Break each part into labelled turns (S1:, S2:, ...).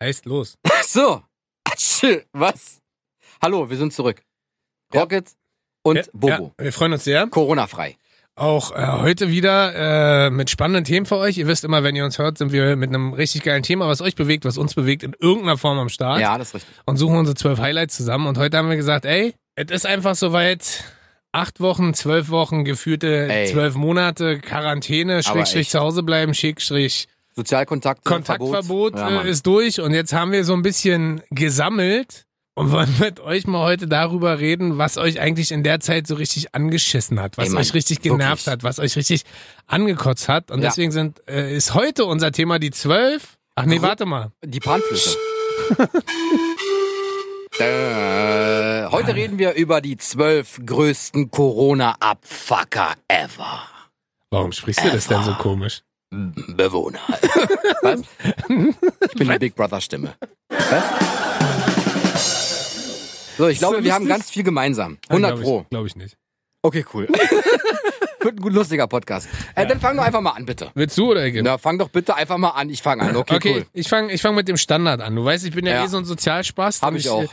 S1: Heißt los.
S2: Ach so. Was? Hallo, wir sind zurück.
S1: Ja.
S2: Rocket und
S1: Ja,
S2: Bobo.
S1: Ja, wir freuen uns sehr.
S2: Corona-frei.
S1: Auch äh, heute wieder äh, mit spannenden Themen für euch. Ihr wisst immer, wenn ihr uns hört, sind wir mit einem richtig geilen Thema, was euch bewegt, was uns bewegt, in irgendeiner Form am Start.
S2: Ja, das ist richtig.
S1: Und suchen unsere zwölf Highlights zusammen. Und heute haben wir gesagt, ey, es ist einfach soweit. Acht Wochen, zwölf Wochen, geführte
S2: Ey.
S1: zwölf Monate Quarantäne, Schrägstrich zu Hause bleiben, Schrägstrich
S2: Sozialkontakt.
S1: Kontaktverbot
S2: Ja,
S1: äh,
S2: Mann.
S1: ist durch. Und jetzt haben wir so ein bisschen gesammelt und wollen mit euch mal heute darüber reden, was euch eigentlich in der Zeit so richtig angeschissen hat, was
S2: Ey, Mann,
S1: euch richtig genervt
S2: wirklich.
S1: hat, was euch richtig angekotzt hat. Und
S2: Ja.
S1: deswegen sind, äh, ist heute unser Thema die zwölf. Ach nee,
S2: Gro-
S1: warte mal.
S2: Die Panflöte. äh, heute reden wir über die zwölf größten Corona-Abfucker ever.
S1: Warum sprichst du das denn so komisch?
S2: Bewohner. Was? Ich bin die Big Brother Stimme. Was? So, ich glaube,
S1: So
S2: wir haben ganz viel gemeinsam. 100
S1: Glaube
S2: Pro.
S1: ich, glaub ich nicht.
S2: Okay, cool. Wird ein gut lustiger Podcast. Äh, Dann fang doch einfach mal an, bitte.
S1: Willst du oder ich?
S2: Na, fang doch bitte einfach mal an. Ich fange an. Okay,
S1: Okay,
S2: cool.
S1: ich fange ich fang mit dem Standard an. Du weißt, ich bin ja,
S2: Ja.
S1: eh so ein Sozialspast.
S2: Hab
S1: und
S2: ich auch.
S1: Ich,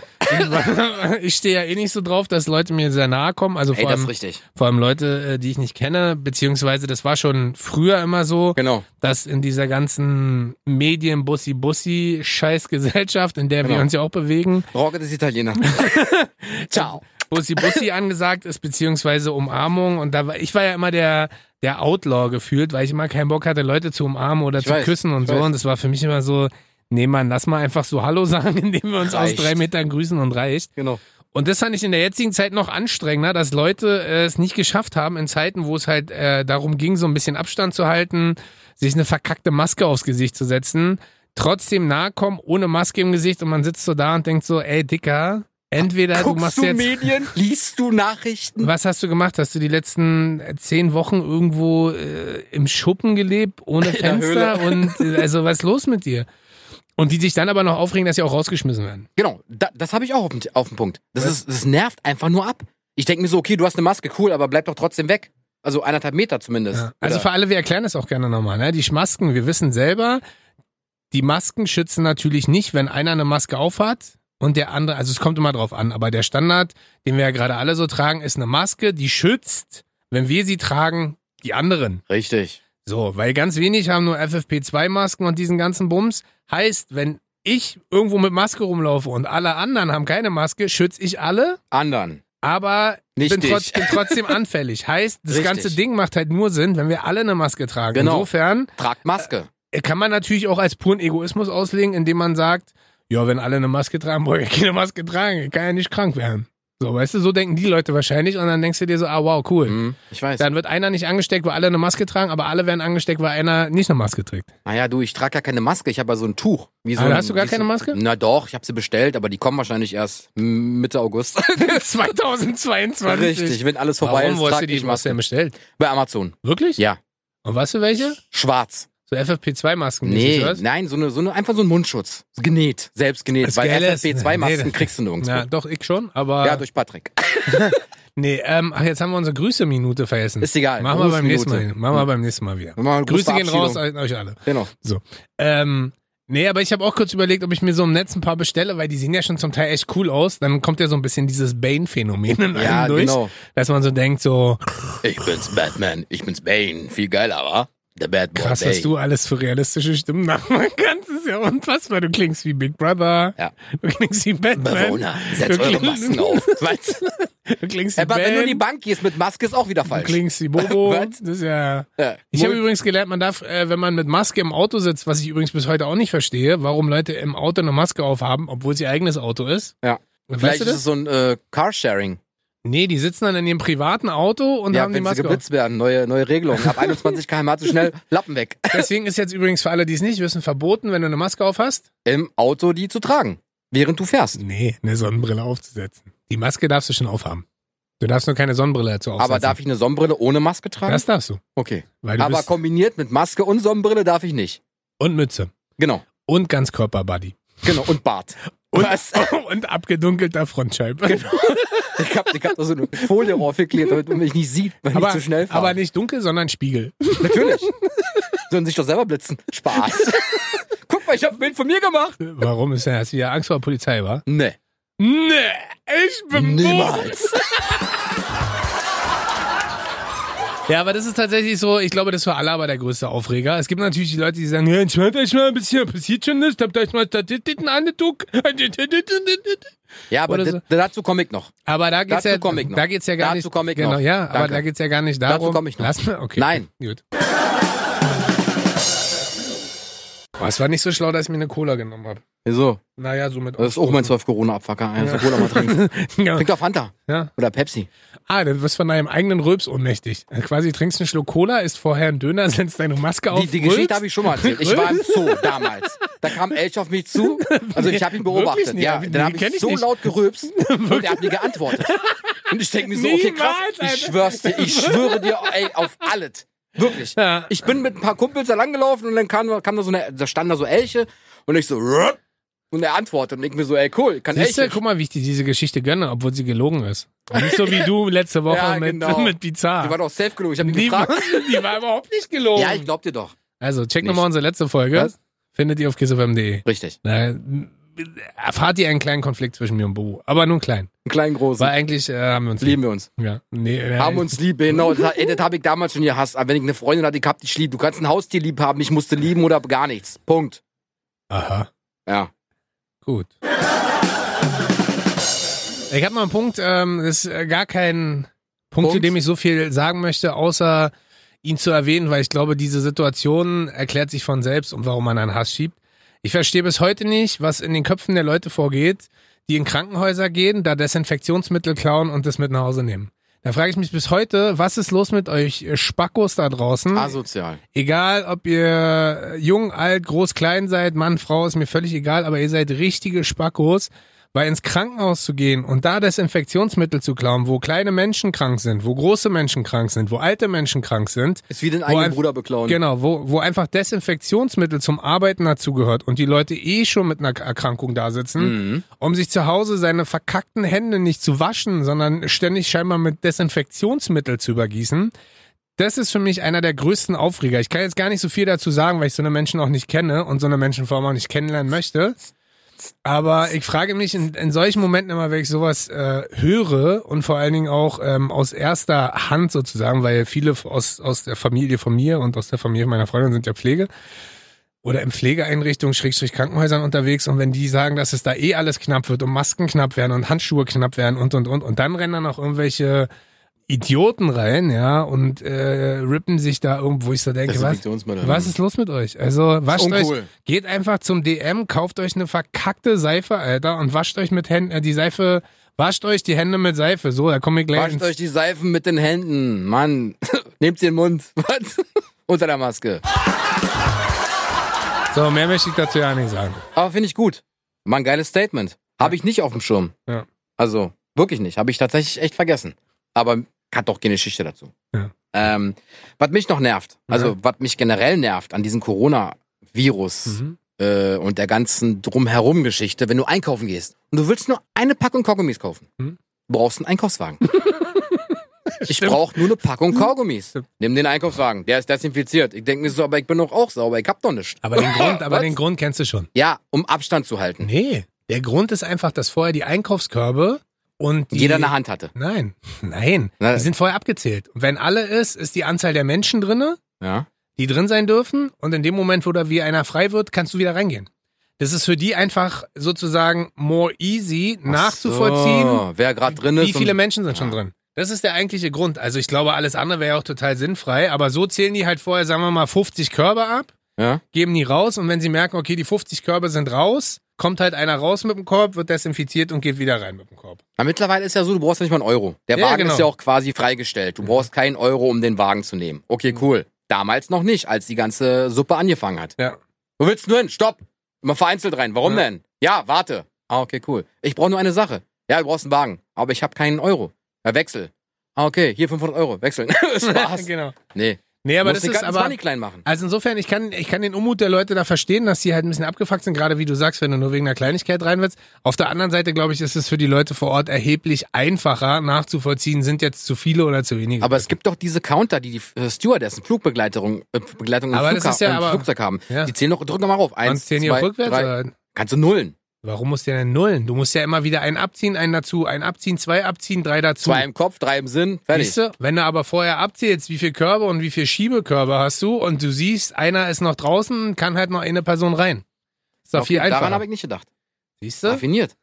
S1: ich stehe ja eh nicht so drauf, dass Leute mir sehr nahe kommen. Also
S2: Ey,
S1: vor
S2: das
S1: allem,
S2: ist richtig.
S1: vor allem Leute, äh, die ich nicht kenne, beziehungsweise das war schon früher immer so,
S2: Genau.
S1: dass in dieser ganzen Medien-Bussi-Bussi-Scheißgesellschaft, in der wir
S2: Genau.
S1: uns ja auch bewegen,
S2: Rocket ist Italiener. Ciao.
S1: Bussi-Bussi angesagt ist, beziehungsweise Umarmung. Und da war, ich war ja immer der, der Outlaw gefühlt, weil ich immer keinen Bock hatte, Leute zu umarmen oder
S2: Ich
S1: zu
S2: weiß,
S1: küssen und so.
S2: weiß.
S1: Und das war für mich immer so, nee, Mann, lass mal einfach so Hallo sagen, indem wir uns
S2: Reicht.
S1: aus drei Metern grüßen und reicht.
S2: Genau.
S1: Und das fand ich in der jetzigen Zeit noch anstrengender, dass Leute äh, es nicht geschafft haben, in Zeiten, wo es halt äh, darum ging, so ein bisschen Abstand zu halten, sich eine verkackte Maske aufs Gesicht zu setzen, trotzdem nahe kommen, ohne Maske im Gesicht und man sitzt so da und denkt so, ey Dicker, entweder du
S2: Guckst
S1: machst
S2: du
S1: jetzt...
S2: Medien? Liest du Nachrichten?
S1: Was hast du gemacht? Hast du die letzten äh, zehn Wochen irgendwo äh, im Schuppen gelebt, ohne Fenster? Und äh, also was ist los mit dir? Und die sich dann aber noch aufregen, dass sie auch rausgeschmissen werden.
S2: Genau, da, das habe ich auch auf dem, auf dem Punkt. Das, ist, das nervt einfach nur ab. Ich denke mir so, okay, du hast eine Maske, cool, aber bleib doch trotzdem weg. Also eineinhalb Meter zumindest.
S1: Ja. Also für alle, wir erklären das auch gerne nochmal. Ne? Die Masken, wir wissen selber, die Masken schützen natürlich nicht, wenn einer eine Maske aufhat und der andere, also es kommt immer drauf an, aber der Standard, den wir ja gerade alle so tragen, ist eine Maske, die schützt, wenn wir sie tragen, die anderen.
S2: Richtig.
S1: So, weil ganz wenig haben nur FFP2-Masken und diesen ganzen Bums. Heißt, wenn ich irgendwo mit Maske rumlaufe und alle anderen haben keine Maske, schütze ich alle,
S2: Anderen.
S1: aber
S2: Nicht
S1: bin, trotz, bin trotzdem anfällig. Heißt, das
S2: Richtig.
S1: ganze Ding macht halt nur Sinn, wenn wir alle eine Maske tragen.
S2: Genau.
S1: Insofern
S2: Tragt Maske.
S1: äh, kann man natürlich auch als puren Egoismus auslegen, indem man sagt, ja, wenn alle eine Maske tragen, brauche ich keine Maske tragen, ich kann ja nicht krank werden. So, weißt du, so denken die Leute wahrscheinlich und dann denkst du dir so, ah, wow, cool.
S2: Hm, ich weiß.
S1: Dann wird einer nicht angesteckt, weil alle eine Maske tragen, aber alle werden angesteckt, weil einer nicht eine Maske trägt.
S2: Naja, du, ich trage ja keine Maske, ich habe ja so ein Tuch. Wie so
S1: Ah,
S2: ein,
S1: hast du gar keine Maske?
S2: Na doch, ich habe sie bestellt, aber die kommen wahrscheinlich erst Mitte August.
S1: 2022.
S2: Richtig, wenn alles vorbei
S1: Warum
S2: ist,
S1: wo hast du die
S2: Maske.
S1: bestellt?
S2: Bei Amazon.
S1: Wirklich?
S2: Ja.
S1: Und was für welche?
S2: Schwarz.
S1: So FFP2-Masken?
S2: Nee, nein, so eine, so eine, einfach so ein Mundschutz. Genäht, selbst genäht.
S1: Das
S2: Weil
S1: Geile ist-
S2: FFP2-Masken
S1: nee,
S2: kriegst du nirgendwo.
S1: Ja,
S2: Ja,
S1: doch, ich schon, aber.
S2: durch Patrick.
S1: nee, ähm, ach, jetzt haben wir unsere Grüße-Minute vergessen.
S2: Ist egal.
S1: Machen wir beim nächsten Mal. Machen wir beim nächsten Mal wieder. Grüße gehen raus an euch alle.
S2: Genau.
S1: Ähm, nee, aber ich habe auch kurz überlegt, ob ich mir so im Netz ein paar bestelle, weil die sehen ja schon zum Teil echt cool aus. Dann kommt ja so ein bisschen dieses Bane-Phänomen in einem
S2: Ja,
S1: durch.
S2: genau.
S1: Dass man so denkt, so
S2: Ich bin's Batman, ich bin's Bane. Viel geiler, wa? Der Bad Boy
S1: krass, was du alles für realistische Stimmen nachmachen kannst. ist ja unfassbar. Du klingst wie Big Brother.
S2: Ja.
S1: Du klingst wie Batman.
S2: Bewohner, setzt
S1: Du
S2: eure Masken auf. Was?
S1: Du klingst wie
S2: Aber wenn du in die. Bank gehst mit Maske, ist auch wieder
S1: Du
S2: falsch.
S1: klingst wie Bobo. Das ist ja...
S2: Ja.
S1: Ich habe übrigens gelernt, man darf, äh, wenn man mit Maske im Auto sitzt, was ich übrigens bis heute auch nicht verstehe, warum Leute im Auto eine Maske aufhaben, obwohl es ihr eigenes Auto ist.
S2: Ja.
S1: Weißt
S2: Vielleicht
S1: du
S2: ist es so ein äh, Carsharing.
S1: Nee, die sitzen dann in ihrem privaten Auto und
S2: Ja,
S1: haben die
S2: wenn sie
S1: Maske auf.
S2: geblitzt werden. Neue, neue Regelung. Ab 21 km zu schnell, Lappen weg.
S1: Deswegen ist jetzt übrigens für alle, die es nicht wissen, verboten, wenn du eine Maske auf hast,
S2: Im Auto die zu tragen. Während du fährst.
S1: nee, eine Sonnenbrille aufzusetzen. Die Maske darfst du schon aufhaben. Du darfst nur keine Sonnenbrille dazu aufsetzen.
S2: Aber darf ich eine Sonnenbrille ohne Maske tragen?
S1: Das darfst du.
S2: okay.
S1: Du
S2: Aber kombiniert mit Maske und Sonnenbrille darf ich nicht.
S1: und Mütze.
S2: Genau.
S1: Und Ganzkörperbuddy.
S2: Genau. Und Bart.
S1: Und,
S2: Was?
S1: und abgedunkelter Frontscheibe.
S2: Ich hab, ich hab da so eine Folie draufgeklebt, damit man mich nicht sieht, wenn
S1: Aber,
S2: ich zu schnell fahre.
S1: aber nicht dunkel, sondern Spiegel.
S2: Natürlich. Sollen sich doch selber blitzen. Spaß. Guck weil ich hab ein Bild von mir gemacht.
S1: Warum ist denn, hast du wieder Angst vor der Polizei, wa?
S2: Nee.
S1: Nee, ich bin
S2: Niemals.
S1: Ja, aber das ist tatsächlich so, ich glaube, das alle aber der größte Aufreger. Es gibt natürlich die Leute, die sagen, ja, entspannt euch mal ein bisschen, passiert schon nichts, habt euch mal Statistiken angeguckt.
S2: Ja, aber
S1: so.
S2: dazu komme ich noch.
S1: Aber da geht's
S2: Dazu
S1: ja,
S2: komm ich noch.
S1: da geht's ja gar
S2: Dazu
S1: nicht.
S2: komm ich
S1: genau,
S2: noch.
S1: ja, aber
S2: Danke.
S1: da geht's ja gar nicht darum.
S2: Dazu komm ich noch.
S1: Lass mal, okay.
S2: Nein.
S1: Gut. Boah, es war nicht so schlau, dass ich mir eine Cola genommen habe.
S2: Wieso?
S1: Naja, so mit
S2: Das ist auch mein 12 Corona-Abfucker. Also Cola mal trinken.
S1: ja.
S2: Trink doch Fanta.
S1: ja.
S2: Oder Pepsi.
S1: Ah, du wirst von deinem eigenen Rülps ohnmächtig. Also quasi trinkst einen Schluck Cola, isst vorher einen Döner, setzt deine Maske auf.
S2: Die, die Geschichte habe ich schon mal erzählt. Ich war im Zoo damals. Da kam Elch auf mich zu. Also ich habe ihn beobachtet.
S1: Nicht?
S2: Ja,
S1: Nee,
S2: dann habe ich
S1: ich
S2: so
S1: nicht.
S2: laut gerülpst und er hat mir geantwortet. Und ich denke mir so, okay, krass,
S1: Niemals,
S2: ich schwör's dir, ich schwöre dir, ey, auf alles. Wirklich.
S1: Ja.
S2: Ich bin mit ein paar Kumpels da langgelaufen und dann kam, kam da so eine, da standen da so Elche und ich so. Und er antwortet und ich mir so, ey, cool, kann Elche.
S1: guck mal, wie ich dir diese Geschichte gönne, obwohl sie gelogen ist. Nicht so wie du letzte Woche
S2: Ja,
S1: mit,
S2: genau.
S1: mit Bizarre.
S2: Die war doch safe genug. Ich habe ihn
S1: die, war,
S2: gefragt.
S1: die war überhaupt nicht gelogen.
S2: Ja, ich glaub dir doch.
S1: also, check nochmal unsere letzte Folge.
S2: Was?
S1: Findet ihr auf kissfm.de.
S2: Richtig.
S1: Da erfahrt ihr einen kleinen Konflikt zwischen mir und Bo. Aber nur einen kleinen.
S2: Einen kleinen, großen.
S1: Weil eigentlich äh, haben wir uns
S2: Lieben wir uns.
S1: Ja. Nee, äh,
S2: Haben uns lieb, genau. Das, ey, das habe ich damals schon gehasst. Aber wenn ich eine Freundin hatte, ich hab dich lieb. Du kannst ein Haustier lieb haben, ich musste lieben oder gar nichts. Punkt.
S1: Aha.
S2: Ja.
S1: Gut. Ich habe noch einen Punkt, ähm, das ist äh, gar kein Punkt, zu
S2: Punkt?
S1: dem ich so viel sagen möchte, außer ihn zu erwähnen, weil ich glaube, diese Situation erklärt sich von selbst und warum man einen Hass schiebt. Ich verstehe bis heute nicht, was in den Köpfen der Leute vorgeht, die in Krankenhäuser gehen, da Desinfektionsmittel klauen und das mit nach Hause nehmen. Da frage ich mich bis heute, was ist los mit euch Spackos da draußen?
S2: Asozial.
S1: Egal, ob ihr jung, alt, groß, klein seid, Mann, Frau, ist mir völlig egal, aber ihr seid richtige Spackos, weil ins Krankenhaus zu gehen und da Desinfektionsmittel zu klauen, wo kleine Menschen krank sind, wo große Menschen krank sind, wo alte Menschen krank sind,
S2: Ist wie den eigenen Bruder beklauen.
S1: genau, wo, wo einfach Desinfektionsmittel zum Arbeiten dazugehört und die Leute eh schon mit einer Erkrankung da sitzen,
S2: Mhm.
S1: um sich zu Hause seine verkackten Hände nicht zu waschen, sondern ständig scheinbar mit Desinfektionsmittel zu übergießen. Das ist für mich einer der größten Aufreger. Ich kann jetzt gar nicht so viel dazu sagen, weil ich so eine Menschen auch nicht kenne und so eine Menschen vor allem auch nicht kennenlernen möchte. Aber ich frage mich in, in solchen Momenten immer, wenn ich sowas äh, höre und vor allen Dingen auch ähm, aus erster Hand sozusagen, weil viele aus, aus der Familie von mir und aus der Familie meiner Freundin sind ja Pflege oder in Pflegeeinrichtungen, Schrägstrich Krankenhäusern unterwegs. Und wenn die sagen, dass es da eh alles knapp wird und Masken knapp werden und Handschuhe knapp werden und und und und dann rennen dann noch irgendwelche Idioten rein, ja, und äh, rippen sich da irgendwo, wo ich so denke, was, was ist los mit euch? Also wascht euch, geht einfach zum DM, kauft euch eine verkackte Seife, Alter, und wascht euch mit Händen, äh, die Seife, wascht euch die Hände mit Seife. So, da komme ich gleich
S2: Wascht
S1: ins,
S2: euch die Seifen mit den Händen. Mann. Nehmt den Mund. Was? Unter der Maske.
S1: So, mehr möchte ich dazu ja nicht sagen.
S2: Aber finde ich gut. Mal ein geiles Statement. Habe ich nicht auf dem Schirm.
S1: Ja.
S2: Also, wirklich nicht. Habe ich tatsächlich echt vergessen. Aber hat doch keine Geschichte dazu.
S1: Ja.
S2: Ähm, was mich noch nervt, also
S1: Ja.
S2: was mich generell nervt an diesem Corona-Virus
S1: Mhm.
S2: äh, und der ganzen Drumherum-Geschichte, wenn du einkaufen gehst und du willst nur eine Packung Kaugummis kaufen,
S1: Mhm.
S2: du brauchst einen Einkaufswagen. ich brauche nur eine Packung Kaugummis. Nimm den Einkaufswagen, der ist desinfiziert. Ich denke mir so, aber ich bin doch auch sauber, ich hab doch nichts.
S1: Aber den Grund, aber den Grund kennst du schon.
S2: Ja, um Abstand zu halten.
S1: Nee, der Grund ist einfach, dass vorher die Einkaufskörbe und die,
S2: Jeder eine Hand hatte.
S1: Nein, nein,
S2: Na-
S1: die sind vorher abgezählt. Und wenn alle ist, ist die Anzahl der Menschen drinne,
S2: Ja.
S1: die drin sein dürfen. Und in dem Moment, wo da wie einer frei wird, kannst du wieder reingehen. Das ist für die einfach sozusagen more easy nachzuvollziehen,
S2: So, wer gerade drin ist.
S1: wie viele Menschen sind schon drin. Das ist der eigentliche Grund. Also ich glaube, alles andere wäre ja auch total sinnfrei. Aber so zählen die halt vorher, sagen wir mal, 50 Körbe ab,
S2: Ja.
S1: geben die raus. Und wenn sie merken, okay, die 50 Körbe sind raus, kommt halt einer raus mit dem Korb, wird desinfiziert und geht wieder rein mit dem Korb.
S2: Aber mittlerweile ist ja so, du brauchst ja nicht mal einen Euro. Der
S1: Ja,
S2: Wagen
S1: genau.
S2: ist ja auch quasi freigestellt. Du brauchst keinen Euro, um den Wagen zu nehmen. Okay, cool. Damals noch nicht, als die ganze Suppe angefangen hat.
S1: Ja.
S2: Wo willst du hin? Stopp! Immer vereinzelt rein. Warum
S1: Ja.
S2: denn? Ja, warte. Ah, okay, cool. Ich brauche nur eine Sache. Ja, du brauchst einen Wagen. Aber ich habe keinen Euro. Ja, Wechsel. Ah, okay, hier 500 Euro. Wechseln. Spaß.
S1: genau.
S2: Nee.
S1: Nee, aber das ist
S2: ganz
S1: aber.
S2: klein machen.
S1: Also insofern, ich kann, ich kann den Unmut der Leute da verstehen, dass die halt ein bisschen abgefuckt sind, gerade wie du sagst, wenn du nur wegen einer Kleinigkeit rein willst. Auf der anderen Seite, glaube ich, ist es für die Leute vor Ort erheblich einfacher nachzuvollziehen, sind jetzt zu viele oder zu wenige.
S2: Aber es gibt doch diese Counter, die die äh, Stewardessen, Flugbegleitung, äh, Begleitung im,
S1: Aber das
S2: Flugha
S1: ist ja
S2: im
S1: aber-
S2: Flugzeug haben.
S1: Ja.
S2: Die zählen doch, drück doch mal auf. Eins,
S1: Sonst zählen
S2: zwei,
S1: rückwärts.
S2: drei.
S1: Oder?
S2: Kannst du nullen.
S1: Warum musst du denn nullen? Du musst ja immer wieder einen abziehen, einen dazu, einen abziehen, zwei abziehen, drei dazu.
S2: Zwei im Kopf, drei im Sinn, fertig.
S1: Siehst du? Wenn du aber vorher abzählst, wie viel Körbe und wie viel Schiebekörbe hast du und du siehst, einer ist noch draußen, kann halt noch eine Person rein. Ist doch
S2: Okay,
S1: viel
S2: Daran
S1: einfacher.
S2: habe ich nicht gedacht.
S1: Siehst du?
S2: Raffiniert.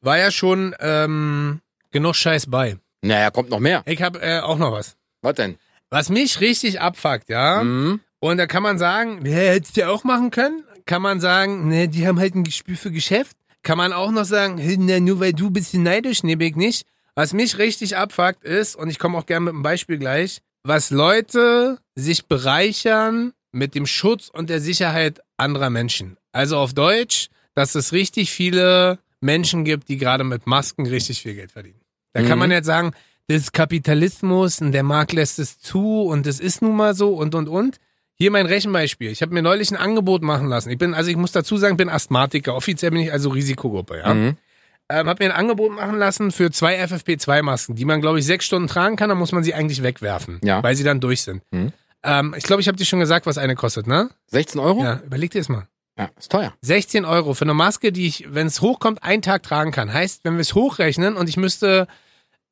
S1: War ja schon ähm, genug Scheiß bei.
S2: Naja, kommt noch mehr.
S1: Ich habe äh, auch noch was.
S2: Was denn?
S1: Was mich richtig abfuckt, ja.
S2: Mhm.
S1: Und da kann man sagen, ja, hättest du ja auch machen können. Kann man sagen, ne, die haben halt ein Gespür für Geschäft. Kann man auch noch sagen, ne, nur weil du ein bisschen neidisch, ne, ich nicht. Was mich richtig abfuckt ist, und ich komme auch gerne mit einem Beispiel gleich, was Leute sich bereichern mit dem Schutz und der Sicherheit anderer Menschen. Also auf Deutsch, dass es richtig viele Menschen gibt, die gerade mit Masken richtig viel Geld verdienen. Da kann
S2: Mhm.
S1: man jetzt sagen, das ist Kapitalismus und der Markt lässt es zu und es ist nun mal so und und und. Hier mein Rechenbeispiel. Ich habe mir neulich ein Angebot machen lassen. Ich bin, also ich muss dazu sagen, bin Asthmatiker. Offiziell bin ich also Risikogruppe, ja.
S2: Mhm.
S1: Ähm, habe mir ein Angebot machen lassen für zwei FFP2-Masken, die man, glaube ich, sechs Stunden tragen kann, dann muss man sie eigentlich wegwerfen,
S2: Ja.
S1: weil sie dann durch sind.
S2: Mhm.
S1: Ähm, ich glaube, ich habe dir schon gesagt, was eine kostet, ne?
S2: 16 Euro?
S1: Ja, überleg dir das mal.
S2: ja, ist teuer.
S1: 16 Euro für eine Maske, die ich, wenn es hochkommt, einen Tag tragen kann. Heißt, wenn wir es hochrechnen und ich müsste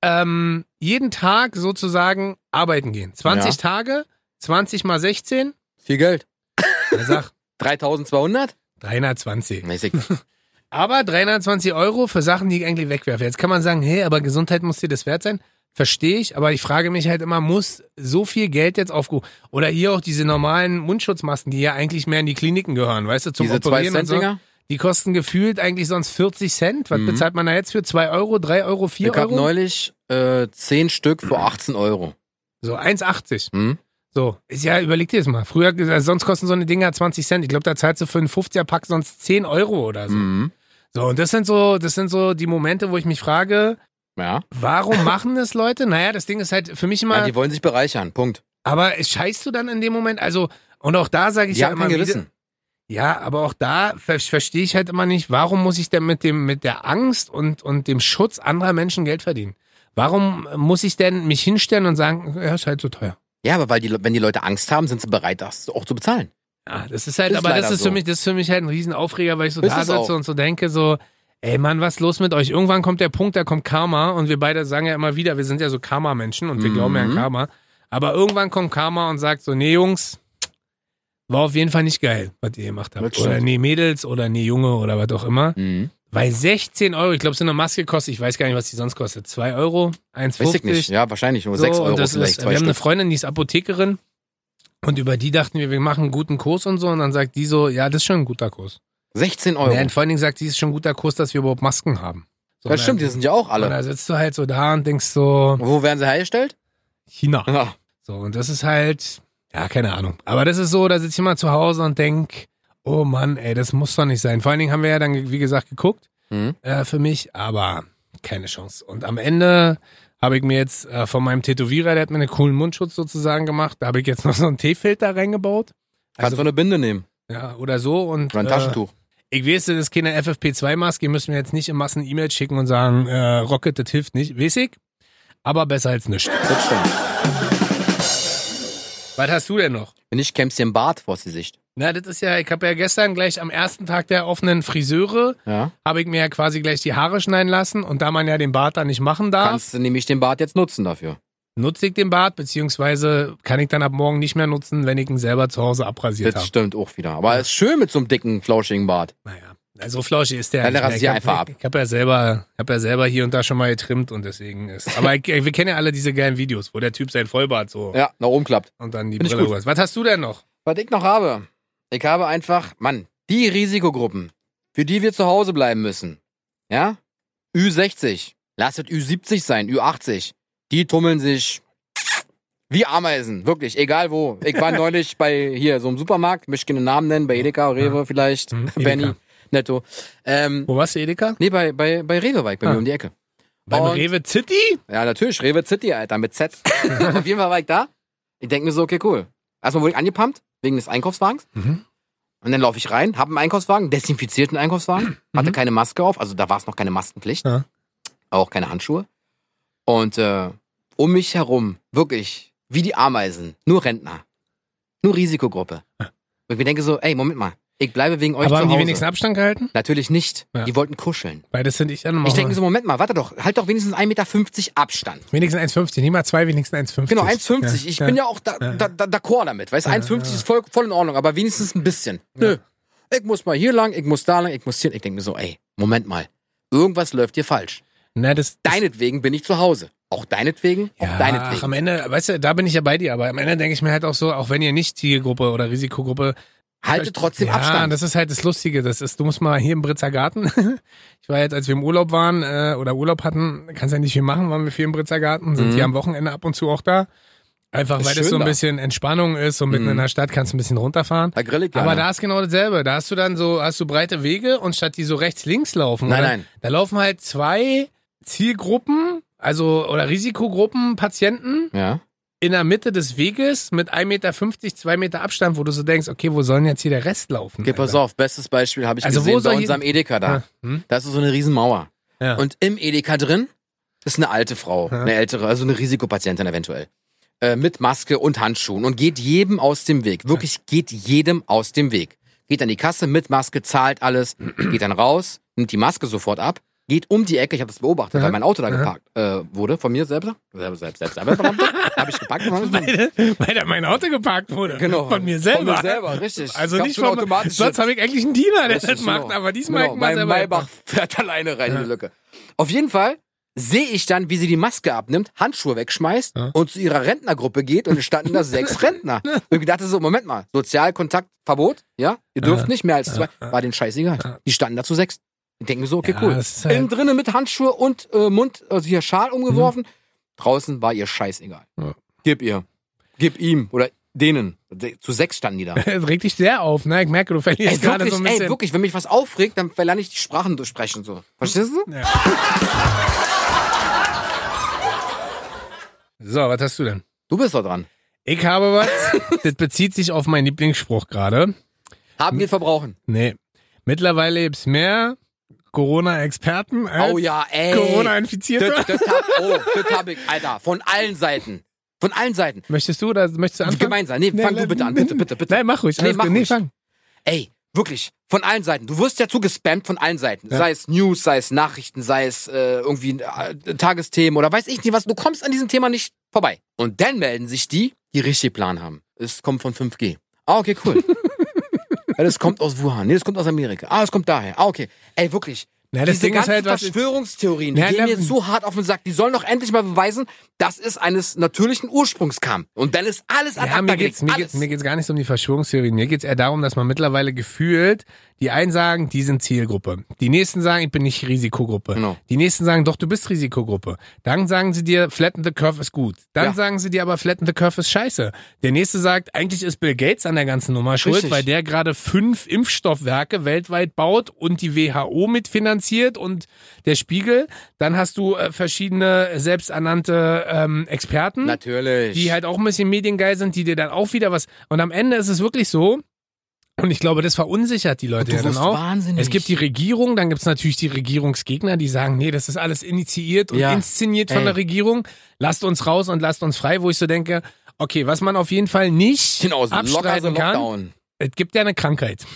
S1: ähm, jeden Tag sozusagen arbeiten gehen. 20
S2: Ja.
S1: Tage, 20 mal 16,
S2: Viel Geld.
S1: na sag,
S2: 3200?
S1: 320.
S2: Mäßig.
S1: Aber 320 Euro für Sachen, die ich eigentlich wegwerfe. Jetzt kann man sagen, hey, aber Gesundheit muss dir das wert sein. Verstehe ich, aber ich frage mich halt immer, muss so viel Geld jetzt aufgehoben? Oder hier auch diese normalen Mundschutzmasken, die ja eigentlich mehr in die Kliniken gehören, weißt du, zum
S2: Diese 2
S1: Operieren
S2: Cent
S1: und so. Die kosten gefühlt eigentlich sonst 40 Cent. Was
S2: Mhm.
S1: bezahlt man da jetzt für? 2 Euro, 3 Euro, 4
S2: Ich habe
S1: Euro?
S2: neulich äh, 10 Stück für 18 Euro.
S1: So 1,80.
S2: Hm?
S1: So, ist ja, überleg dir das mal. Früher, äh, sonst kosten so eine Dinger 20 Cent. Ich glaube, da zahlst du für einen 50er-Pack sonst 10 Euro oder so.
S2: Mhm.
S1: So, und das sind so, das sind so die Momente, wo ich mich frage,
S2: Ja.
S1: warum machen das Leute? Naja, das Ding ist halt für mich immer,
S2: ja. Die wollen sich bereichern. Punkt.
S1: aber scheißt du dann in dem Moment? Also, und auch da sage ich
S2: Die
S1: ja immer wieder,
S2: Gewissen.
S1: Ja, aber auch da ver verstehe ich halt immer nicht, warum muss ich denn mit dem mit der Angst und und dem Schutz anderer Menschen Geld verdienen? Warum muss ich denn mich hinstellen und sagen, ja, ist halt so teuer?
S2: Ja, aber weil die, wenn die Leute Angst haben, sind sie bereit, das auch zu bezahlen.
S1: Ja, das ist halt,
S2: Ist
S1: aber das ist
S2: so.
S1: für mich, das ist für mich halt ein Riesenaufreger, weil ich so
S2: Ist
S1: da sitze
S2: auch.
S1: und so denke, so, ey Mann, was ist los mit euch? Irgendwann kommt der Punkt, da kommt Karma und wir beide sagen ja immer wieder, wir sind ja so Karma-Menschen und wir
S2: Mhm.
S1: glauben ja an Karma. Aber irgendwann kommt Karma und sagt so, nee Jungs, war auf jeden Fall nicht geil, was ihr gemacht habt. Oder nee Mädels oder nee Junge oder was auch immer.
S2: Mhm.
S1: Weil 16 Euro, ich glaube, so eine Maske kostet, ich weiß gar nicht, was die sonst kostet. 2 Euro, 1,50.
S2: Weiß ich nicht. Ja, wahrscheinlich nur
S1: So,
S2: 6
S1: und
S2: Euro
S1: das
S2: vielleicht.
S1: ist, wir haben eine
S2: Stück.
S1: Freundin, die ist Apothekerin. Und über die dachten wir, wir machen einen guten Kurs und so. Und dann sagt die so, ja, das ist schon ein guter Kurs.
S2: 16 Euro.
S1: Ja, und vor allen Dingen sagt die, es ist schon ein guter Kurs, dass wir überhaupt Masken haben. So,
S2: das
S1: und
S2: stimmt, die sind ja auch
S1: Und
S2: alle.
S1: da sitzt du halt so da und denkst so,
S2: Wo werden sie hergestellt?
S1: China.
S2: Ja.
S1: So, und das ist halt, ja, keine Ahnung. Aber das ist so, da sitze ich mal zu Hause und denk, oh Mann, ey, das muss doch nicht sein. Vor allen Dingen haben wir ja dann, wie gesagt, geguckt
S2: Mhm.
S1: äh, für mich, aber keine Chance. Und am Ende habe ich mir jetzt äh, von meinem Tätowierer, der hat mir einen coolen Mundschutz sozusagen gemacht, da habe ich jetzt noch so einen Teefilter reingebaut.
S2: Kannst du eine Binde nehmen.
S1: Ja, oder so. Und
S2: Oder ein
S1: äh,
S2: Taschentuch.
S1: ich weiß, das ist keine FFP2-Maske, ihr müsst mir jetzt nicht in Massen E-Mails schicken und sagen, äh, Rocket, das hilft nicht, weiß ich. Aber besser als nichts.
S2: Das stimmt.
S1: Was hast du denn noch?
S2: Wenn nicht, kämmst du dir im Bart vors Gesicht.
S1: Na, das ist ja, ich habe ja gestern gleich am ersten Tag der offenen Friseure,
S2: Ja.
S1: habe ich mir ja quasi gleich die Haare schneiden lassen und da man ja den Bart dann nicht machen darf,
S2: Kannst du nämlich den Bart jetzt nutzen dafür.
S1: nutze ich den Bart, beziehungsweise kann ich dann ab morgen nicht mehr nutzen, wenn ich ihn selber zu Hause abrasiert
S2: Das
S1: habe.
S2: stimmt auch wieder. Aber es ist schön mit so einem dicken, flauschigen Bart.
S1: Naja, also flauschig ist der. Nicht mehr.
S2: rasier
S1: ich
S2: einfach
S1: hab,
S2: ab.
S1: Ich habe ja selber, hab ja selber hier und da schon mal getrimmt und deswegen ist. Aber ich, wir kennen ja alle diese geilen Videos, wo der Typ sein Vollbart so
S2: Ja, nach oben klappt.
S1: und dann die
S2: Find
S1: Brille rüber. Was hast du denn noch?
S2: Was ich noch habe, ich habe einfach, Mann, die Risikogruppen, für die wir zu Hause bleiben müssen. Ja? Ü60, lasst es Ü70 sein, Ü80. Die tummeln sich wie Ameisen, wirklich, egal wo. Ich war neulich bei hier so einem Supermarkt, möchte keine Namen nennen, bei Edeka, Rewe vielleicht,
S1: Mhm,
S2: Benny. Netto. Ähm,
S1: Wo warst du, Edeka?
S2: nee, bei, bei, bei Rewe war ich bei
S1: Ah.
S2: mir um die Ecke.
S1: Beim
S2: Und-
S1: Rewe City?
S2: Ja, natürlich, Rewe City, Alter, mit Z. Auf jeden Fall war ich da. Ich denke mir so, okay, cool. Erstmal wurde ich angepumpt, wegen des Einkaufswagens.
S1: Mhm.
S2: Und dann laufe ich rein, habe einen Einkaufswagen, desinfizierten Einkaufswagen, hatte
S1: Mhm.
S2: keine Maske auf, also da war es noch keine Maskenpflicht,
S1: Ja.
S2: auch keine Handschuhe. Und äh, um mich herum, wirklich, wie die Ameisen, nur Rentner, nur Risikogruppe. Und ich mir denke so, ey, Moment mal, ich bleibe wegen euch
S1: Aber
S2: zu
S1: haben die
S2: Hause.
S1: wenigsten Abstand gehalten?
S2: Natürlich nicht.
S1: Ja.
S2: Die wollten kuscheln.
S1: Weil das finde ich dann nochmal.
S2: Ich denke mir so, Moment mal, warte doch, halt doch wenigstens 1,50 Meter Abstand.
S1: Wenigstens 1,50, nicht mal zwei, wenigstens 1,50.
S2: Genau, 1,50.
S1: Ja,
S2: ich
S1: ja.
S2: bin ja auch da, da, da, d'accord damit. Weißt du, 1,50 ist voll, voll in Ordnung, aber wenigstens ein bisschen. Nö. Ich muss mal hier lang, ich muss da lang, ich muss hier. Ich denke mir so, ey, Moment mal. Irgendwas läuft hier falsch.
S1: Na, das,
S2: Deinetwegen bin ich zu Hause. Auch deinetwegen, auch
S1: ja, ach,
S2: deinetwegen.
S1: am Ende, weißt du, da bin ich ja bei dir, aber am Ende denke ich mir halt auch so, auch wenn ihr nicht Zielgruppe oder Risikogruppe
S2: Halte trotzdem
S1: ja,
S2: Abstand.
S1: das ist halt das Lustige. Das ist, du musst mal hier im Britzer Garten. ich war jetzt, als wir im Urlaub waren äh, oder Urlaub hatten, kannst ja nicht viel machen, waren wir viel im Britzer Garten, sind
S2: Mhm.
S1: hier am Wochenende ab und zu auch da. Einfach
S2: Ist
S1: weil das so ein
S2: da.
S1: bisschen Entspannung ist, so mitten
S2: Mhm.
S1: in der Stadt kannst du ein bisschen runterfahren.
S2: da grill ich gerne.
S1: Aber da ist genau dasselbe. Da hast du dann so, hast du breite Wege und statt die so rechts links laufen,
S2: Nein,
S1: oder?
S2: nein.
S1: da laufen halt zwei Zielgruppen, also oder Risikogruppen, Patienten
S2: Ja.
S1: In der Mitte des Weges mit 1,50 Meter, 2 Meter Abstand, wo du so denkst, okay, wo soll denn jetzt hier der Rest laufen?
S2: Okay, pass
S1: Alter?
S2: auf, bestes Beispiel habe ich
S1: Also
S2: gesehen bei unserem Edeka da.
S1: Ja. Hm?
S2: Da ist so eine Riesenmauer.
S1: Ja.
S2: Und im Edeka drin ist eine alte Frau,
S1: Ja.
S2: eine ältere, also eine Risikopatientin eventuell. Äh, mit Maske und Handschuhen und geht jedem aus dem Weg. Wirklich geht jedem aus dem Weg. Geht an die Kasse mit Maske, zahlt alles, geht dann raus, nimmt die Maske sofort ab, geht um die Ecke, ich habe das beobachtet, weil mein Auto da geparkt äh, wurde, von mir selber. Selbst, selbst, selbst, selber. habe ich geparkt.
S1: weil, weil da mein Auto geparkt wurde.
S2: Genau.
S1: Von mir selber.
S2: Von mir selber, richtig.
S1: Also
S2: Gab's
S1: nicht von
S2: automatischen-
S1: Sonst habe ich eigentlich einen Diener, der
S2: Richtig,
S1: das macht,
S2: genau.
S1: aber diesmal
S2: Genau,
S1: ich mal
S2: mein
S1: selber
S2: Maybach fährt alleine rein in
S1: Ja.
S2: die Lücke. Auf jeden Fall sehe ich dann, wie sie die Maske abnimmt, Handschuhe wegschmeißt
S1: Ja.
S2: und zu ihrer Rentnergruppe geht und es standen da sechs Rentner. Und ich dachte so, Moment mal, Sozialkontaktverbot, ja? Ihr dürft
S1: Ja.
S2: nicht mehr als zwei. War denen scheißegal. Die standen da zu sechs. Ich denke mir so, okay,
S1: Ja,
S2: cool.
S1: halt-
S2: Innen drinnen mit Handschuhe und äh, Mund, also hier Schal umgeworfen. Draußen war ihr scheißegal.
S1: Ja.
S2: Gib ihr. Gib ihm oder denen. Zu sechs standen die da.
S1: Das regt dich sehr auf, ne? Ich merke, du verlierst
S2: Ey,
S1: gerade
S2: wirklich,
S1: so ein bisschen.
S2: ey, wirklich, wenn mich was aufregt, dann verlerne ich die Sprachen durchsprechen so. Verstehst du?
S1: Ja. So, was hast du denn?
S2: Du bist doch dran.
S1: Ich habe was, das bezieht sich auf meinen Lieblingsspruch gerade.
S2: Haben geht verbrauchen.
S1: Nee. Mittlerweile gibt's mehr Corona-Experten als
S2: Oh ja, ey.
S1: Corona-Infizierte.
S2: Das, das hab, oh, das hab ich, Alter. Von allen Seiten. Von allen Seiten.
S1: Möchtest du oder möchtest du anfangen?
S2: Gemeinsam. Nee, fang du bitte an. Bitte, bitte, bitte.
S1: Nein, mach ruhig.
S2: Nee, mach
S1: gut. Nee,
S2: ruhig.
S1: fang.
S2: Ey, wirklich. Von allen Seiten. Du wirst ja zugespammt von allen Seiten.
S1: Ja.
S2: Sei es News, sei es Nachrichten, sei es äh, irgendwie äh, Tagesthemen oder weiß ich nicht was. Du kommst an diesem Thema nicht vorbei. Und dann melden sich die, die richtig Plan haben. Es kommt von 5G. Ah, okay, cool. das kommt aus Wuhan. Nee, das kommt aus Amerika. Ah, das kommt daher. Ah, okay. Ey, wirklich.
S1: Na, das
S2: Diese
S1: Ding ist
S2: ganzen
S1: halt, was.
S2: Verschwörungstheorien, die gehen
S1: na,
S2: mir jetzt so hart auf den Sack. Die sollen doch endlich mal beweisen, dass es eines natürlichen Ursprungs kam. Und dann ist alles ad
S1: Ja, mir geht's, mir,
S2: alles.
S1: geht's, mir geht's gar nicht so um die Verschwörungstheorien. Mir geht's eher darum, dass man mittlerweile gefühlt, die einen sagen, die sind Zielgruppe. Die nächsten sagen, ich bin nicht Risikogruppe.
S2: Genau.
S1: Die nächsten sagen, doch, du bist Risikogruppe. Dann sagen sie dir, flatten the curve ist gut. Dann
S2: Ja.
S1: sagen sie dir aber, flatten the curve ist scheiße. Der nächste sagt, eigentlich ist Bill Gates an der ganzen Nummer schuld,
S2: Richtig.
S1: weil der gerade fünf Impfstoffwerke weltweit baut und die WHO mitfinanziert und der Spiegel. Dann hast du äh, verschiedene selbsternannte ähm, Experten
S2: Natürlich.
S1: die halt auch ein bisschen mediengeil sind, die dir dann auch wieder was. Und am Ende ist es wirklich so, und ich glaube, das verunsichert die Leute ja dann auch.
S2: wahnsinnig.
S1: Es gibt die Regierung, dann gibt es natürlich die Regierungsgegner, die sagen, nee, das ist alles initiiert und
S2: Ja.
S1: inszeniert von
S2: Ey.
S1: der Regierung. Lasst uns raus und lasst uns frei, wo ich so denke, okay, was man auf jeden Fall nicht
S2: genau, so locker so
S1: abstreiten kann,
S2: Lockdown.
S1: es gibt ja eine Krankheit.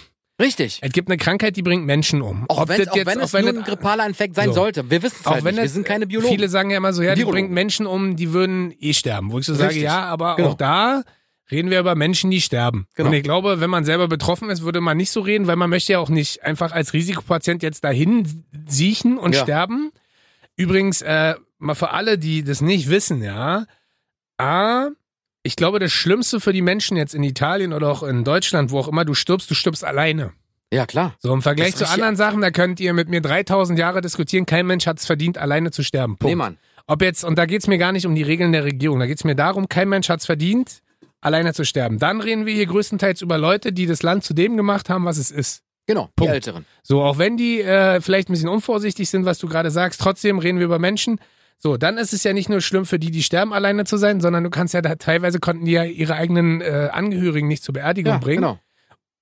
S2: Richtig.
S1: Es gibt eine Krankheit, die bringt Menschen um.
S2: Auch, wenn, auch wenn es nur ein grippaler Infekt sein
S1: So.
S2: sollte. Wir wissen es
S1: auch
S2: halt
S1: wenn
S2: nicht. Wir
S1: es-
S2: sind keine Biologen.
S1: Viele sagen ja immer so, ja, die bringt Menschen um, die würden eh sterben. Wo ich so sage,
S2: Richtig.
S1: ja, aber
S2: Genau.
S1: auch da reden wir über Menschen, die sterben.
S2: Genau.
S1: Und ich glaube, wenn man selber betroffen ist, würde man nicht so reden, weil man möchte ja auch nicht einfach als Risikopatient jetzt dahin siechen und
S2: Ja.
S1: sterben. Übrigens, äh, mal für alle, die das nicht wissen, ja, A, ich glaube, das Schlimmste für die Menschen jetzt in Italien oder auch in Deutschland, wo auch immer du stirbst, du stirbst alleine.
S2: ja, klar.
S1: So im Vergleich zu anderen Sachen, da könnt ihr mit mir 3000 Jahre diskutieren. Kein Mensch hat es verdient, alleine zu sterben. Punkt.
S2: Nee, Mann.
S1: Ob jetzt, und da geht's mir gar nicht um die Regeln der Regierung, da geht's mir darum, kein Mensch hat's verdient, alleine zu sterben. Dann reden wir hier größtenteils über Leute, die das Land zu dem gemacht haben, was es ist.
S2: Genau, die
S1: Punkt.
S2: Älteren.
S1: So, auch wenn die äh, vielleicht ein bisschen unvorsichtig sind, was du gerade sagst, trotzdem reden wir über Menschen. So, dann ist es ja nicht nur schlimm für die, die sterben, alleine zu sein, sondern du kannst ja da, teilweise konnten die ja ihre eigenen äh, Angehörigen nicht zur Beerdigung
S2: Ja,
S1: bringen.
S2: genau.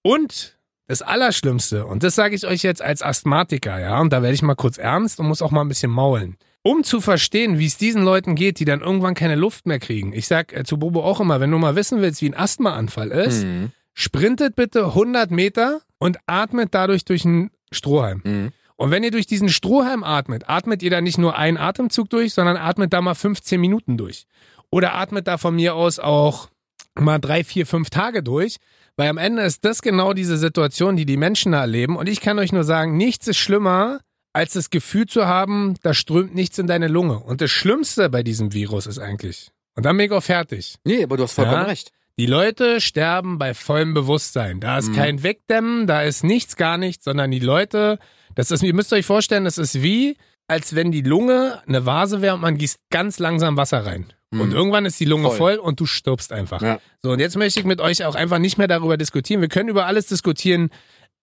S1: Und das Allerschlimmste, und das sage ich euch jetzt als Asthmatiker, ja, und da werde ich mal kurz ernst und muss auch mal ein bisschen maulen. Um zu verstehen, wie es diesen Leuten geht, die dann irgendwann keine Luft mehr kriegen. Ich sag äh, zu Bobo auch immer, wenn du mal wissen willst, wie ein Asthmaanfall ist,
S2: Mhm.
S1: sprintet bitte 100 Meter und atmet dadurch durch einen Strohhalm.
S2: Mhm.
S1: Und wenn ihr durch diesen Strohhalm atmet, atmet ihr da nicht nur einen Atemzug durch, sondern atmet da mal 15 Minuten durch. Oder atmet da von mir aus auch mal drei, vier, fünf Tage durch. Weil am Ende ist das genau diese Situation, die die Menschen da erleben. Und ich kann euch nur sagen, nichts ist schlimmer, als das Gefühl zu haben, da strömt nichts in deine Lunge. Und das Schlimmste bei diesem Virus ist eigentlich, und dann bin ich auch fertig.
S2: Nee, aber du hast vollkommen
S1: Ja.
S2: recht.
S1: Die Leute sterben bei vollem Bewusstsein. Da ist
S2: Mhm.
S1: kein Wegdämmen, da ist nichts, gar nichts, sondern die Leute, das ist, ihr müsst euch vorstellen, das ist wie, als wenn die Lunge eine Vase wäre und man gießt ganz langsam Wasser rein.
S2: Mhm.
S1: Und irgendwann ist die Lunge
S2: Voll.
S1: voll. und du stirbst einfach.
S2: Ja.
S1: So, und jetzt möchte ich mit euch auch einfach nicht mehr darüber diskutieren. Wir können über alles diskutieren.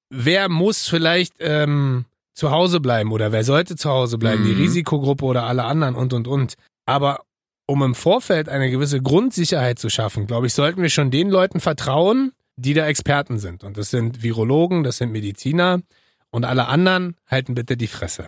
S1: Wer muss vielleicht ähm, zu Hause bleiben oder wer sollte zu Hause bleiben? Die
S2: Mhm.
S1: Risikogruppe oder alle anderen und, und, und. Aber um im Vorfeld eine gewisse Grundsicherheit zu schaffen, glaube ich, sollten wir schon den Leuten vertrauen, die da Experten sind. Und das sind Virologen, das sind Mediziner und alle anderen halten bitte die Fresse.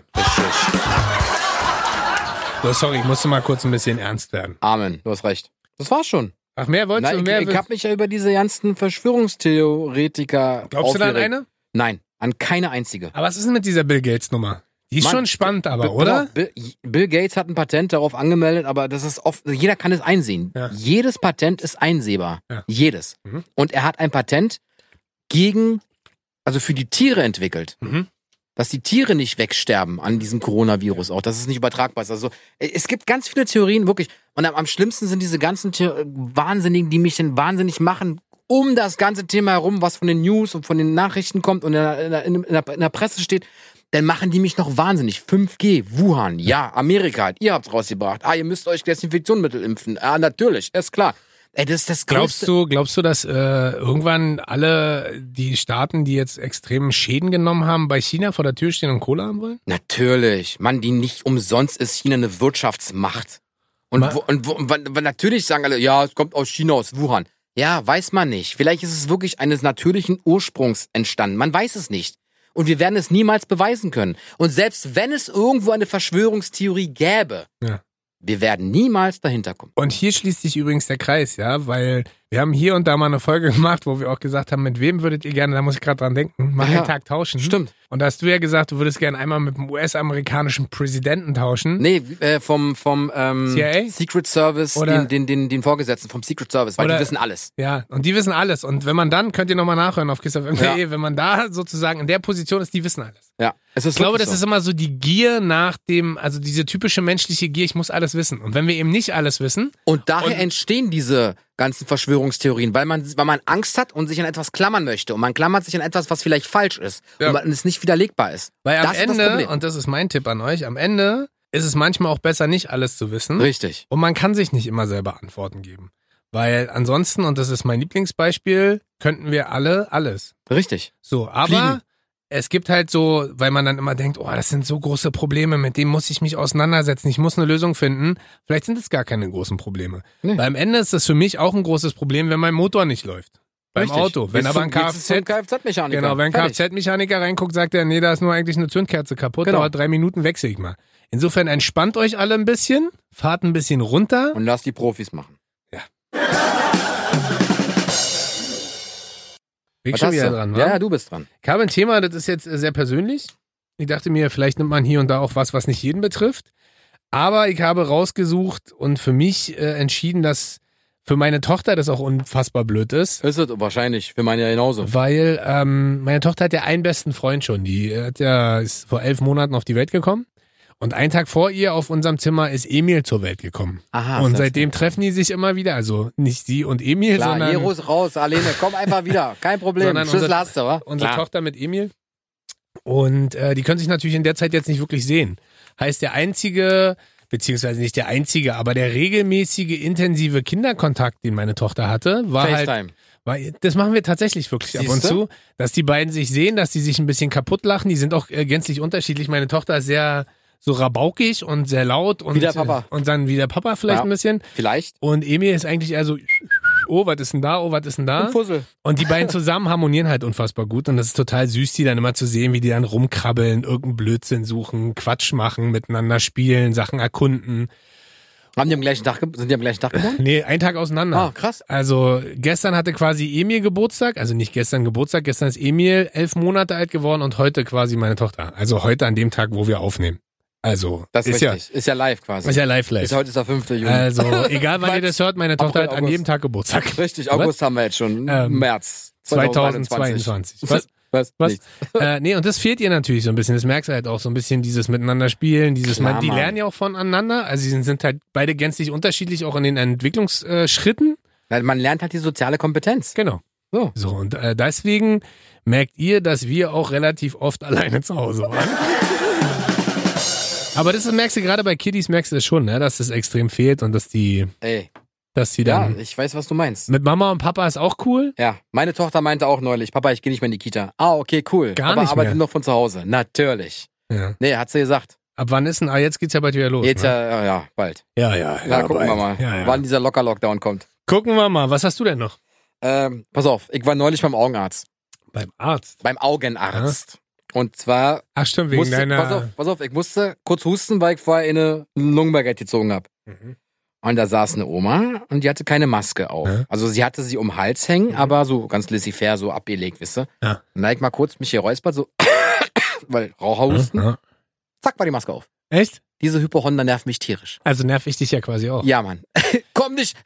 S1: So, sorry, ich musste mal kurz ein bisschen ernst werden.
S2: Amen, du hast recht. Das war's schon.
S1: Ach, mehr wolltest
S2: Nein,
S1: du? Mehr
S2: ich, ich habe mich ja über diese ganzen Verschwörungstheoretiker
S1: Glaubst du da an
S2: aufgeregt.
S1: eine?
S2: Nein, an keine einzige.
S1: Aber was ist denn mit dieser Bill Gates Nummer? Die ist
S2: Mann,
S1: schon spannend, aber, oder?
S2: Bill, Bill Gates hat ein Patent darauf angemeldet, aber das ist oft, jeder kann es einsehen.
S1: Ja.
S2: Jedes Patent ist einsehbar.
S1: Ja.
S2: Jedes.
S1: Mhm.
S2: Und er hat ein Patent gegen, also für die Tiere entwickelt.
S1: Mhm.
S2: Dass die Tiere nicht wegsterben an diesem Coronavirus auch, dass es nicht übertragbar ist. Also äh, es gibt ganz viele Theorien, wirklich. Und am, am schlimmsten sind diese ganzen The Wahnsinnigen, die mich dann wahnsinnig machen, um das ganze Thema herum, was von den News und von den Nachrichten kommt und in der, in der, in der, Presse steht, dann machen die mich noch wahnsinnig. 5G, Wuhan, ja, Amerika, ihr habt's rausgebracht. Ah, ihr müsst euch Desinfektionsmittel impfen. Ah, natürlich, ist klar. Ey, das ist das
S1: Glaubst
S2: größte.
S1: du, glaubst du, dass äh, irgendwann alle die Staaten, die jetzt extremen Schäden genommen haben, bei China vor der Tür stehen und Cola haben wollen?
S2: Natürlich, Mann, die nicht umsonst ist China eine Wirtschaftsmacht. Und,
S1: Ma-
S2: wo, und, wo, und natürlich sagen alle, ja, es kommt aus China, aus Wuhan. Ja, weiß man nicht. Vielleicht ist es wirklich eines natürlichen Ursprungs entstanden. Man weiß es nicht. Und wir werden es niemals beweisen können. Und selbst wenn es irgendwo eine Verschwörungstheorie gäbe,
S1: Ja.
S2: Wir werden niemals dahinter kommen.
S1: Und hier schließt sich übrigens der Kreis, ja, weil wir haben hier und da mal eine Folge gemacht, wo wir auch gesagt haben, mit wem würdet ihr gerne, da muss ich gerade dran denken, mal
S2: Ja.
S1: einen Tag tauschen.
S2: Stimmt.
S1: Und da hast du ja gesagt, du würdest gerne einmal mit dem US-amerikanischen Präsidenten tauschen.
S2: Nee, äh, vom, vom ähm,
S1: CIA?
S2: Secret Service,
S1: Oder-
S2: den, den, den, den Vorgesetzten vom Secret Service, weil
S1: Oder-
S2: die wissen alles.
S1: Ja, und die wissen alles. Und wenn man dann, könnt ihr nochmal nachhören auf KissFM.de,
S2: Ja.
S1: wenn man da sozusagen in der Position ist, die wissen alles.
S2: Ja,
S1: Ich glaube, das
S2: so.
S1: ist immer so die Gier nach dem, also diese typische menschliche Gier, ich muss alles wissen. Und wenn wir eben nicht alles wissen,
S2: Und daher
S1: Und-
S2: entstehen diese ganzen Verschwörungstheorien, weil man, weil man Angst hat und sich an etwas klammern möchte. Und man klammert sich an etwas, was vielleicht falsch ist.
S1: Ja.
S2: Und man, es nicht widerlegbar ist.
S1: weil am
S2: Das ist das
S1: Ende,
S2: Problem.
S1: und das ist mein Tipp an euch, am Ende ist es manchmal auch besser, nicht alles zu wissen.
S2: Richtig.
S1: Und man kann sich nicht immer selber Antworten geben. Weil ansonsten, und das ist mein Lieblingsbeispiel, könnten wir alle alles.
S2: Richtig.
S1: So, aber
S2: Fliegen.
S1: Es gibt halt so, weil man dann immer denkt, oh, das sind so große Probleme, mit denen muss ich mich auseinandersetzen, ich muss eine Lösung finden. Vielleicht sind es gar keine großen Probleme.
S2: Nee.
S1: Weil am Ende ist das für mich auch ein großes Problem, wenn mein Motor nicht läuft. Beim
S2: Richtig.
S1: Auto. Wenn
S2: Gehst
S1: aber ein Kfz,
S2: Kfz-Mechaniker.
S1: genau, wenn ein
S2: Fertig.
S1: Kfz-Mechaniker reinguckt, sagt er, nee, da ist nur eigentlich eine Zündkerze kaputt,
S2: Genau.
S1: dauert drei Minuten, wechsel ich mal. Insofern entspannt euch alle ein bisschen, fahrt ein bisschen runter.
S2: Und lass die Profis machen.
S1: Bin ich schon wieder dran, wa?
S2: Ja, du bist dran.
S1: Ich habe ein Thema, das ist jetzt äh, sehr persönlich. Ich dachte mir, vielleicht nimmt man hier und da auch was, was nicht jeden betrifft. Aber ich habe rausgesucht und für mich äh, entschieden, dass für meine Tochter das auch unfassbar blöd ist.
S2: Ist es wahrscheinlich. Wir meinen ja genauso.
S1: Weil ähm, meine Tochter hat ja einen besten Freund schon. Die hat ja, ist vor elf Monaten auf die Welt gekommen. Und einen Tag vor ihr auf unserem Zimmer ist Emil zur Welt gekommen.
S2: Aha.
S1: und seitdem treffen die sich immer wieder. Also nicht sie und Emil,
S2: Klar,
S1: sondern
S2: hier raus, raus, Alene. Komm einfach wieder. Kein Problem. Schlüssel
S1: unser-
S2: hast du, wa?
S1: unsere
S2: Klar.
S1: Tochter mit Emil. Und äh, die können sich natürlich in der Zeit jetzt nicht wirklich sehen. Heißt, der einzige, beziehungsweise nicht der einzige, aber der regelmäßige, intensive Kinderkontakt, den meine Tochter hatte, war halt,
S2: FaceTime.
S1: Weil das machen wir tatsächlich wirklich ab und
S2: Siehste?
S1: zu, dass die beiden sich sehen, dass die sich ein bisschen kaputt lachen. Die sind auch äh, gänzlich unterschiedlich. Meine Tochter ist sehr so rabaukig und sehr laut und
S2: Wie der Papa.
S1: und dann wie der Papa vielleicht
S2: Ja.
S1: ein bisschen.
S2: Vielleicht.
S1: Und Emil ist eigentlich eher so, oh, was ist denn da? Oh, was ist denn da?
S2: Und Fussel.
S1: Und die beiden zusammen harmonieren halt unfassbar gut und das ist total süß, die dann immer zu sehen, wie die dann rumkrabbeln, irgendeinen Blödsinn suchen, Quatsch machen, miteinander spielen, Sachen erkunden.
S2: Haben die am gleichen Tag, sind die am gleichen Tag geboren?
S1: Nee, einen Tag auseinander.
S2: Ah, krass.
S1: Also gestern hatte quasi Emil Geburtstag, also nicht gestern Geburtstag, gestern ist Emil elf Monate alt geworden und heute quasi meine Tochter. Also heute an dem Tag, wo wir aufnehmen. Also
S2: Das ist,
S1: ist ja,
S2: richtig. ist ja live quasi.
S1: ist ja live live.
S2: Ist heute ist der 5. Juni.
S1: Also egal wann ihr das hört, meine Tochter
S2: April,
S1: hat an jedem Tag Geburtstag.
S2: Richtig, August haben wir jetzt schon.
S1: Ähm,
S2: März
S1: 2022. Was?
S2: Was?
S1: Was?
S2: Nichts.
S1: äh, nee, und das fehlt ihr natürlich so ein bisschen. Das merkst du halt auch so ein bisschen, dieses Miteinander spielen, dieses,
S2: Klar,
S1: man, die
S2: Mann.
S1: lernen ja auch voneinander. Also sie sind, sind halt beide gänzlich unterschiedlich, auch in den Entwicklungsschritten.
S2: Man lernt halt die soziale Kompetenz.
S1: Genau.
S2: So.
S1: So, und äh, deswegen merkt ihr, dass wir auch relativ oft alleine zu Hause waren. Aber das merkst du gerade bei Kiddies, merkst du das schon, ne? dass das extrem fehlt und dass die,
S2: Ey,
S1: dass die
S2: ja,
S1: dann
S2: ich weiß, was du meinst.
S1: mit Mama und Papa ist auch cool.
S2: Ja, meine Tochter meinte auch neulich, Papa, ich gehe nicht mehr in die Kita. Ah, okay, cool.
S1: Gar
S2: Aber
S1: nicht
S2: arbeitet
S1: mehr.
S2: noch von zu Hause. Natürlich.
S1: Ja.
S2: Nee, hat sie gesagt.
S1: Ab wann ist denn, ah, jetzt geht's ja bald wieder los.
S2: Jetzt
S1: ne?
S2: ja, ja, ja, bald.
S1: ja, ja,
S2: Na,
S1: ja,
S2: gucken
S1: bald.
S2: wir mal,
S1: Ja, ja.
S2: wann dieser Locker-Lockdown kommt.
S1: Gucken wir mal, was hast du denn noch?
S2: Ähm, pass auf, ich war neulich beim Augenarzt.
S1: Beim Arzt.
S2: Beim Augenarzt. Und zwar
S1: Ach stimmt, wegen
S2: musste,
S1: deiner...
S2: pass auf, pass auf, ich musste kurz husten, weil ich vorher eine Lungenbaguette gezogen habe.
S1: Mhm.
S2: Und da saß eine Oma und die hatte keine Maske auf.
S1: Ja.
S2: Also sie hatte sie um den Hals hängen, aber so ganz laissez-faire, so abgelegt, wisst ihr?
S1: Ja.
S2: Und da ich mal kurz mich hier räuspert, so, weil Raucherhusten,
S1: Ja.
S2: zack, war die Maske auf.
S1: Echt?
S2: Diese Hypochonder nervt mich tierisch.
S1: Also nerv ich dich ja quasi auch.
S2: Ja, Mann. Komm nicht.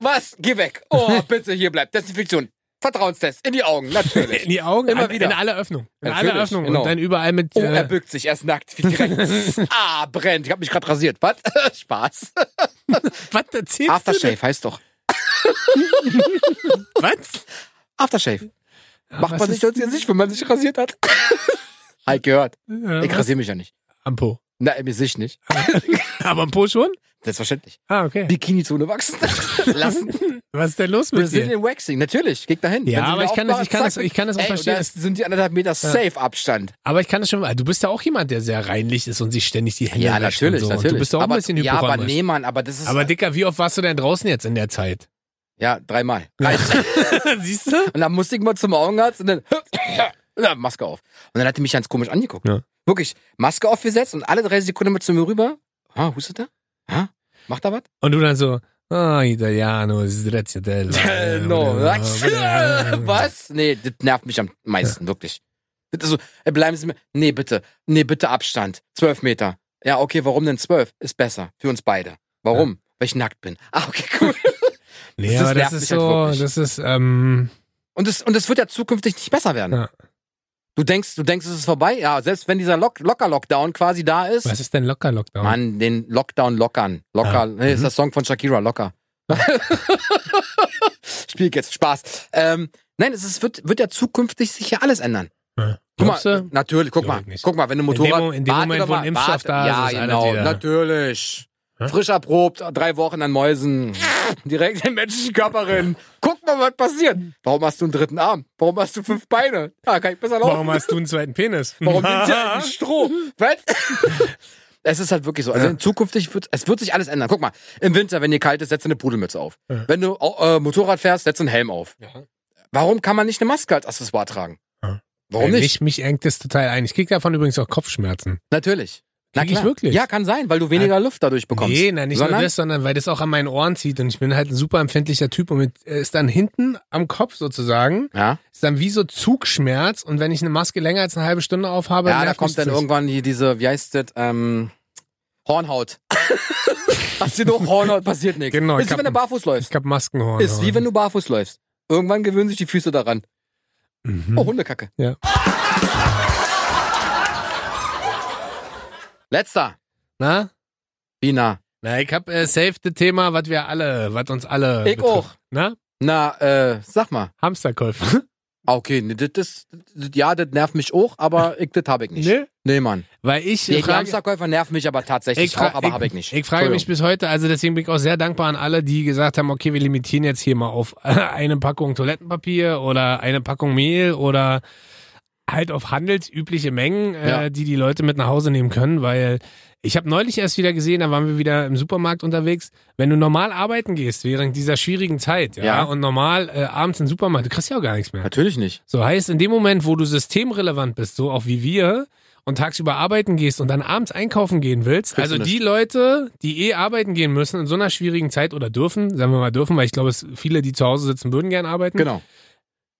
S2: Was? Geh weg. Oh, bitte, hier bleibt. Desinfektion. Vertrauenstest. In die Augen, natürlich.
S1: In die Augen,
S2: Immer
S1: an,
S2: wieder.
S1: in alle Öffnungen. In
S2: Natürlich,
S1: alle Öffnungen.
S2: genau.
S1: Und dann überall mit...
S2: Oh, er
S1: äh,
S2: bückt sich. Er ist nackt. Wie direkt. ah, brennt. Ich hab mich gerade rasiert. Was? Spaß.
S1: was erzählst
S2: Aftershave heißt doch.
S1: du? Was?
S2: Aftershave.
S1: Ja,
S2: Macht man sich das jetzt nicht, wenn man sich rasiert hat? halt gehört.
S1: Ja,
S2: Ich rasiere mich ja nicht.
S1: Am Po.
S2: Na, im Gesicht nicht.
S1: Aber am Po schon?
S2: Selbstverständlich.
S1: Ah, okay.
S2: Bikini-Zone wachsen lassen.
S1: Was ist denn los mit dir?
S2: Brazilian Waxing. Natürlich. Geht dahin.
S1: Ja, aber ich kann das- ich kann das- ich kann das auch
S2: Ey,
S1: verstehen.
S2: Da sind die anderthalb Meter safe Abstand.
S1: Aber ich kann das schon, du bist ja auch jemand, der sehr reinlich ist und sich ständig die Hände
S2: Ja, natürlich,
S1: so.
S2: natürlich.
S1: Du bist auch
S2: aber,
S1: ein bisschen
S2: ja, aber nee, Mann, aber das ist.
S1: Aber Dicker, wie oft warst du denn draußen jetzt in der Zeit?
S2: ja, dreimal.
S1: Siehst du?
S2: Und dann musste ich mal zum Augenarzt und dann, und dann Maske auf. Und dann hat die mich ganz komisch angeguckt.
S1: Ja.
S2: Wirklich, Maske aufgesetzt und alle drei Sekunden mit zu mir rüber. Ah, hustet er? Ah, macht er was?
S1: Und du dann so, ah, Italiano, stracciatella.
S2: no. Was? Nee, das nervt mich am meisten, wirklich. Das so, äh, bleiben Sie mir. Nee, bitte. Nee, bitte Abstand. Zwölf Meter. Ja, okay, warum denn zwölf? Ist besser. Für uns beide. Warum? Weil ich nackt bin. Ah, okay, cool.
S1: Nee,
S2: Das
S1: aber das ist
S2: halt
S1: so,
S2: wirklich.
S1: das ist, ähm,
S2: Und es, und es wird ja zukünftig nicht besser werden.
S1: Ja.
S2: Du denkst, du denkst, es ist vorbei? Ja, selbst wenn dieser Lock Locker-Lockdown quasi da ist.
S1: was ist denn locker Lockdown?
S2: Mann, den Lockdown lockern. Locker,
S1: Ah,
S2: nee, ist
S1: mhm.
S2: der Song von Shakira, locker. Spiel jetzt, Spaß. Ähm, nein, es ist, wird, wird ja zukünftig sich ja alles ändern.
S1: Ja.
S2: Guck mal,
S1: du?
S2: natürlich, guck mal, guck mal, wenn du
S1: dem
S2: Motorrad,
S1: Mo- in dem
S2: warte
S1: Moment,
S2: doch
S1: wo ein Impfstoff
S2: warte,
S1: da ist,
S2: ja, genau, natürlich.
S1: Hä?
S2: Frisch erprobt, drei Wochen an Mäusen, direkt in den menschlichen Körper rein. Guck mal, was passiert. Warum hast du einen dritten Arm? Warum hast du fünf Beine? Ja, kann ich besser laufen.
S1: Warum hast du einen zweiten Penis?
S2: Warum nimmst du ein Stroh? Was? Es ist halt wirklich so. Also
S1: Ja.
S2: in zukünftig wird, es wird sich alles ändern. Guck mal, im Winter, wenn dir kalt ist, setz eine Pudelmütze auf.
S1: Ja.
S2: Wenn du äh, Motorrad fährst, setz einen Helm auf.
S1: Ja.
S2: Warum kann man nicht eine Maske als Accessoire tragen?
S1: Ja.
S2: Warum nicht?
S1: Mich, mich engt das total ein. Ich krieg davon übrigens auch Kopfschmerzen.
S2: Natürlich. Na klar.
S1: wirklich?
S2: Ja, kann sein, weil du weniger Luft dadurch bekommst.
S1: Nee, nein, nicht
S2: Sondern-
S1: nur das, sondern weil das auch an meinen Ohren zieht und ich bin halt ein super empfindlicher Typ und mit, äh, ist dann hinten am Kopf sozusagen,
S2: Ja,
S1: ist dann wie so Zugschmerz und wenn ich eine Maske länger als eine halbe Stunde aufhabe,
S2: ja da kommt dann irgendwann die, diese, wie heißt das, ähm, Hornhaut. Hast du doch Hornhaut, passiert nichts.
S1: Genau,
S2: ist wie wenn du barfuß läufst.
S1: Ich hab Maskenhorn.
S2: Ist wie wenn du barfuß läufst. Irgendwann gewöhnen sich die Füße daran.
S1: Mhm.
S2: Oh, Hundekacke.
S1: Ja.
S2: Letzter.
S1: Na?
S2: Bina.
S1: Na, ich hab äh, safe das Thema, was wir alle, was uns alle
S2: Ich
S1: betrifft.
S2: auch.
S1: Na?
S2: Na, äh, sag mal.
S1: Hamsterkäufe.
S2: Ah, Okay, ne, das, das, ja, das nervt mich auch, aber ich, das habe ich nicht.
S1: Ne?
S2: Nee, Mann.
S1: Weil ich
S2: die
S1: frage,
S2: Hamsterkäufer nerven mich aber tatsächlich auch, aber habe ich nicht.
S1: Ich frage mich bis heute, also deswegen bin ich auch sehr dankbar an alle, die gesagt haben, okay, wir limitieren jetzt hier mal auf eine Packung Toilettenpapier oder eine Packung Mehl oder halt auf handelsübliche Mengen,
S2: Ja.
S1: äh, die die Leute mit nach Hause nehmen können, weil ich habe neulich erst wieder gesehen, da waren wir wieder im Supermarkt unterwegs, wenn du normal arbeiten gehst während dieser schwierigen Zeit, ja,
S2: Ja.
S1: und normal äh, abends in den Supermarkt, du kriegst ja auch gar nichts mehr.
S2: Natürlich nicht.
S1: So heißt, in dem Moment, wo du systemrelevant bist, so auch wie wir, und tagsüber arbeiten gehst und dann abends einkaufen gehen willst,
S2: Kriegst
S1: also die Leute, die eh arbeiten gehen müssen in so einer schwierigen Zeit oder dürfen, sagen wir mal dürfen, weil ich glaube, es viele, die zu Hause sitzen, würden gern arbeiten,
S2: Genau.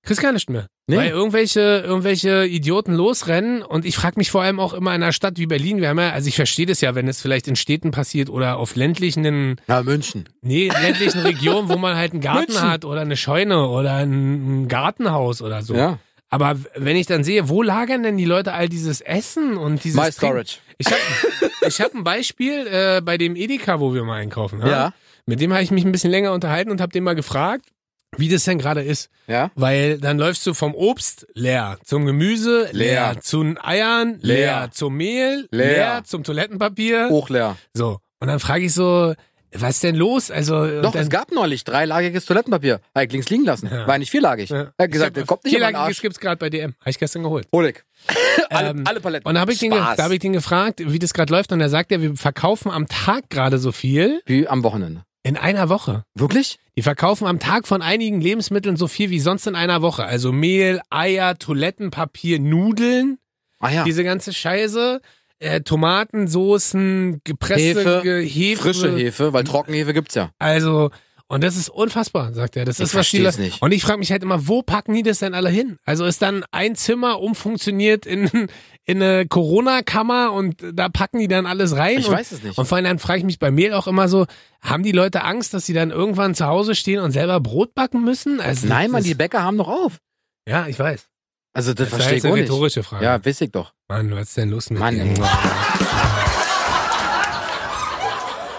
S1: Kriegst gar nicht mehr.
S2: Nee.
S1: Weil irgendwelche, irgendwelche Idioten losrennen und ich frage mich vor allem auch immer in einer Stadt wie Berlin, wir haben ja, also ich verstehe das ja, wenn es vielleicht in Städten passiert oder auf ländlichen,
S2: Ja, München.
S1: nee, ländlichen Regionen, wo man halt einen Garten
S2: München.
S1: hat oder eine Scheune oder ein, Gartenhaus oder so.
S2: Ja.
S1: Aber wenn ich dann sehe, wo lagern denn die Leute all dieses Essen und dieses
S2: My
S1: Trinken?
S2: Storage.
S1: Ich habe ich hab ein Beispiel äh, bei dem Edeka, wo wir mal einkaufen.
S2: Ja.
S1: Mit dem habe ich mich ein bisschen länger unterhalten und habe den mal gefragt, wie das denn gerade ist.
S2: Ja.
S1: Weil dann läufst du vom Obst leer, zum Gemüse leer,
S2: Leer.
S1: zu den Eiern leer,
S2: Leer.
S1: zum Mehl
S2: Leer.
S1: leer, zum Toilettenpapier.
S2: Hochleer.
S1: So. Und dann frage ich so, was ist denn los? Also
S2: Doch,
S1: dann,
S2: es gab neulich dreilagiges Toilettenpapier. Habe ich links liegen lassen.
S1: Ja.
S2: War nicht vierlagig.
S1: Ja.
S2: Er hat gesagt, der kommt nicht
S1: Vierlagiges
S2: Arsch.
S1: gibt's gerade bei DM. Habe ich gestern geholt.
S2: Hol ich. alle,
S1: Ähm,
S2: alle Paletten.
S1: Und da habe ich, den da hab ich den gefragt, wie das gerade läuft. Und er sagt ja, wir verkaufen am Tag gerade so viel
S2: Wie am Wochenende.
S1: In einer Woche.
S2: Wirklich?
S1: Die verkaufen am Tag von einigen Lebensmitteln so viel wie sonst in einer Woche. Also Mehl, Eier, Toilettenpapier, Nudeln,
S2: Ah ja.
S1: diese ganze Scheiße. Äh, Tomaten, Soßen, gepresste
S2: Hefe,
S1: Ge- Hefe.
S2: Frische Hefe, weil Trockenhefe gibt's ja.
S1: Also, und das ist unfassbar, sagt er. Das
S2: Ich
S1: ist was die
S2: nicht.
S1: Und ich frage mich halt immer, wo packen die das denn alle hin? Also ist dann ein Zimmer umfunktioniert in, in eine Corona-Kammer und da packen die dann alles rein?
S2: Ich
S1: und,
S2: weiß es nicht.
S1: Und vor allem dann frage ich mich bei Mehl auch immer so, haben die Leute Angst, dass sie dann irgendwann zu Hause stehen und selber Brot backen müssen? Also
S2: Nein,
S1: das,
S2: die Bäcker haben noch auf.
S1: Ja, ich weiß.
S2: Also das,
S1: Das ist
S2: verstehe ich auch
S1: eine rhetorische Frage.
S2: Ja, weiß ich doch.
S1: Mann, was ist denn los mit
S2: Mann,
S1: dir?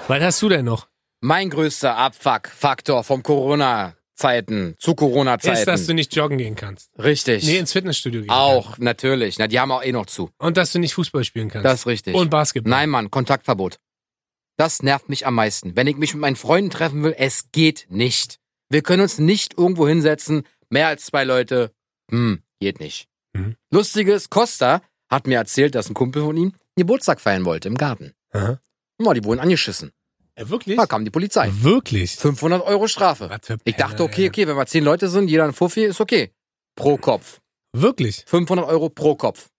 S1: Was hast du denn noch?
S2: Mein größter Abfuck-Faktor vom Corona-Zeiten zu Corona-Zeiten.
S1: Ist, dass du nicht joggen gehen kannst.
S2: richtig.
S1: Nee, ins Fitnessstudio gehen
S2: auch, natürlich. Na, die haben auch eh noch zu.
S1: Und dass du nicht Fußball spielen kannst.
S2: Das ist richtig.
S1: Und Basketball.
S2: Nein, Mann, Kontaktverbot. Das nervt mich am meisten. Wenn ich mich mit meinen Freunden treffen will, es geht nicht. Wir können uns nicht irgendwo hinsetzen, mehr als zwei Leute. Hm, geht nicht.
S1: Mhm.
S2: Lustiges, Costa hat mir erzählt, dass ein Kumpel von ihm Geburtstag feiern wollte im Garten.
S1: Aha.
S2: Ja, die wurden angeschissen.
S1: Ja, wirklich?
S2: Da kam die Polizei.
S1: Wirklich?
S2: 500 Euro Strafe. Ich dachte, okay, okay, wenn wir zehn Leute sind, jeder ein Fuffi, ist okay. Pro Kopf.
S1: Wirklich?
S2: 500 Euro pro Kopf.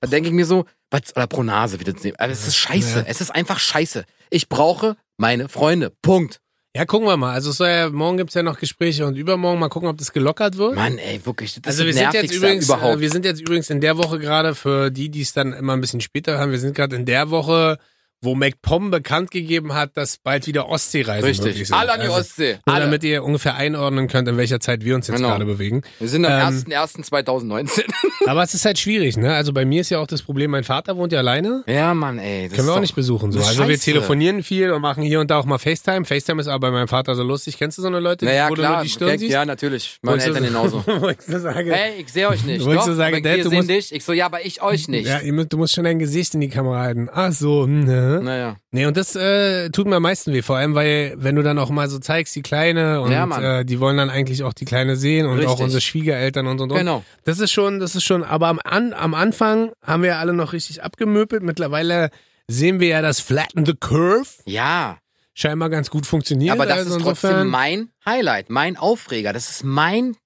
S2: Da denke ich mir so, was, oder pro Nase, wie das nehmen. Aber es ist scheiße.
S1: Ja.
S2: Es ist einfach scheiße. Ich brauche meine Freunde. Punkt.
S1: Ja, gucken wir mal. Also es ja, morgen gibt's ja noch Gespräche und übermorgen mal gucken, ob das gelockert wird.
S2: Mann, ey, wirklich. Das
S1: also wir sind jetzt übrigens,
S2: überhaupt.
S1: äh, wir sind jetzt übrigens in der Woche gerade für die, die es dann immer ein bisschen später haben. Wir sind gerade in der Woche, wo MacPom bekannt gegeben hat, dass bald wieder Ostseereisen möglich
S2: Richtig.
S1: sind.
S2: Alle an die
S1: Also,
S2: Ostsee.
S1: Nur
S2: Alle.
S1: damit ihr ungefähr einordnen könnt, in welcher Zeit wir uns jetzt
S2: Genau.
S1: gerade bewegen.
S2: Wir sind am
S1: Ähm,
S2: 1.1.2019.
S1: Aber es ist halt schwierig, ne? Also bei mir ist ja auch das Problem, mein Vater wohnt ja alleine.
S2: ja, Mann, ey. Das
S1: Können wir auch nicht besuchen. So. Also wir
S2: scheiße.
S1: telefonieren viel und machen hier und da auch mal FaceTime. FaceTime ist aber bei meinem Vater so lustig. Kennst du so eine Leute,
S2: Naja,
S1: wo du nur
S2: klar.
S1: die Stirn siehst?
S2: ja, natürlich.
S1: Wo
S2: Meine
S1: ich so-
S2: Eltern genauso.
S1: wo ich so sage,
S2: Hey, ich sehe euch nicht. Doch,
S1: du sagen,
S2: aber
S1: Dad,
S2: wir
S1: du musst-
S2: dich. Ich so, ja, aber ich euch nicht.
S1: Ja, du musst schon dein Gesicht in die Kamera halten. Ach so, ne?
S2: Naja.
S1: Nee, und das äh, tut mir am meisten weh. Vor allem, weil, wenn du dann auch mal so zeigst, die Kleine und
S2: Ja,
S1: äh, die wollen dann eigentlich auch die Kleine sehen und auch
S2: Richtig.
S1: unsere Schwiegereltern und und und.
S2: Genau.
S1: Das ist schon, das ist schon, aber am, an, am Anfang haben wir alle noch richtig abgemöbelt. Mittlerweile sehen wir ja das Flatten the Curve
S2: Ja.
S1: scheinbar ganz gut funktioniert.
S2: Aber das
S1: also
S2: ist trotzdem
S1: insofern,
S2: mein Highlight, mein Aufreger. Das ist mein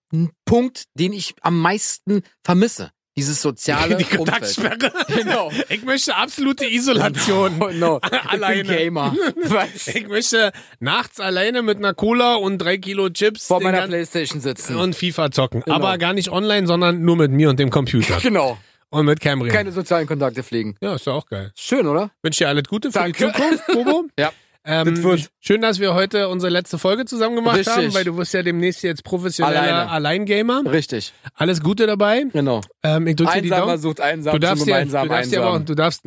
S2: Punkt, den ich am meisten vermisse. Dieses soziale
S1: die. Kontaktsperre.
S2: Genau.
S1: Ich möchte absolute Isolation.
S2: Oh, no.
S1: Alleine.
S2: Ich bin Gamer. Was?
S1: Ich möchte nachts alleine mit einer Cola und drei Kilo Chips
S2: Vor meiner Playstation sitzen.
S1: und FIFA zocken.
S2: Genau.
S1: Aber gar nicht online, sondern nur mit mir und dem Computer.
S2: genau.
S1: und mit Cam reden.
S2: Keine sozialen Kontakte pflegen.
S1: Ja, ist doch auch geil.
S2: Schön, oder?
S1: Wünsche dir alles Gute für die
S2: Danke.
S1: Zukunft, Bobo.
S2: Ja.
S1: Ähm,
S2: Das
S1: schön, dass wir heute unsere letzte Folge zusammen gemacht
S2: Richtig.
S1: haben, weil du wirst ja demnächst jetzt professioneller. Alleingamer.
S2: Richtig.
S1: Alles Gute dabei.
S2: Genau.
S1: Ähm, ich die
S2: Einsamer
S1: Daumen.
S2: sucht einsam
S1: Du darfst, ja,
S2: gemeinsam
S1: du darfst ja aber auch,
S2: einsam.
S1: du darfst,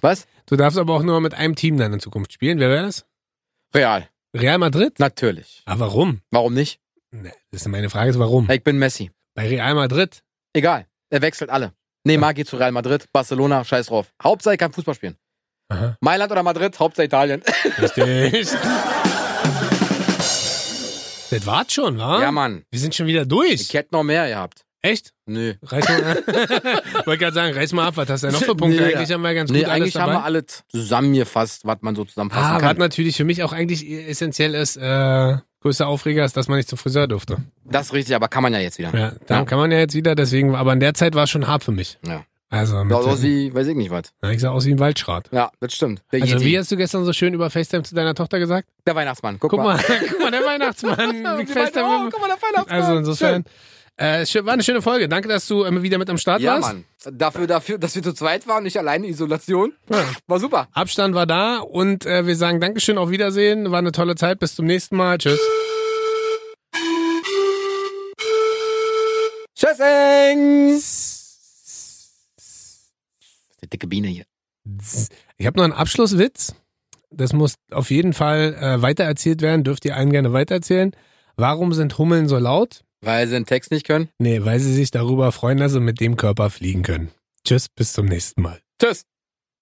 S2: Was?
S1: du darfst aber auch nur mit einem Team dann in Zukunft spielen. Wer wäre das?
S2: Real.
S1: Real Madrid?
S2: Natürlich.
S1: Aber warum?
S2: Warum nicht?
S1: Ne, das ist meine Frage, ist warum?
S2: Ich bin Messi.
S1: Bei Real Madrid.
S2: Egal. Er wechselt alle. Neymar geht zu Real Madrid, Barcelona, scheiß drauf. Hauptsache er kann Fußball spielen.
S1: Aha.
S2: Mailand oder Madrid, Hauptsache Italien.
S1: Richtig. das war's schon, wa?
S2: ja, Mann.
S1: Wir sind schon wieder durch.
S2: Ich hätte noch mehr gehabt.
S1: Echt?
S2: Nö.
S1: Reiß mal, wollte gerade sagen, reiß mal ab, was hast du denn noch für Punkte?
S2: Nee,
S1: eigentlich haben wir ganz
S2: Nee,
S1: gut alles
S2: eigentlich haben wir alles zusammengefasst, was man so zusammenfassen
S1: ah, was
S2: kann.
S1: natürlich für mich auch eigentlich essentiell ist, äh, größter Aufreger ist, dass man nicht zum Friseur durfte.
S2: Das ist richtig, aber kann man ja jetzt wieder.
S1: Ja, dann
S2: Ja.
S1: kann man ja jetzt wieder, deswegen, aber in der Zeit war es schon hart für mich.
S2: Ja.
S1: Also, mit,
S2: aus wie, weiß ich nicht was.
S1: ja, ich sah aus wie ein Waldschrat.
S2: Ja, das stimmt. Der,
S1: Also,
S2: Yeti.
S1: wie hast du gestern so schön über FaceTime zu deiner Tochter gesagt?
S2: der Weihnachtsmann. Guck,
S1: Guck mal, guck mal, der Weihnachtsmann.
S2: Ja, die meinte,
S1: FaceTime-
S2: oh, guck mal, der Weihnachtsmann.
S1: Also insofern, äh, war eine schöne Folge. Danke, dass du ähm, wieder mit am Start
S2: Ja,
S1: warst.
S2: Mann. Dafür, dafür, dass wir zu zweit waren, nicht alleine Isolation.
S1: Ja.
S2: War super.
S1: Abstand war da und äh, wir sagen Dankeschön, auf Wiedersehen. War eine tolle Zeit. Bis zum nächsten Mal. Tschüss.
S2: Tschüssing! Die dicke Biene hier.
S1: Ich habe noch einen Abschlusswitz. Das muss auf jeden Fall äh, weitererzählt werden. Dürft ihr allen gerne weitererzählen. Warum sind Hummeln so laut?
S2: Weil sie den Text nicht können.
S1: Nee, weil sie sich darüber freuen, dass sie mit dem Körper fliegen können. Tschüss, bis zum nächsten Mal.
S2: Tschüss.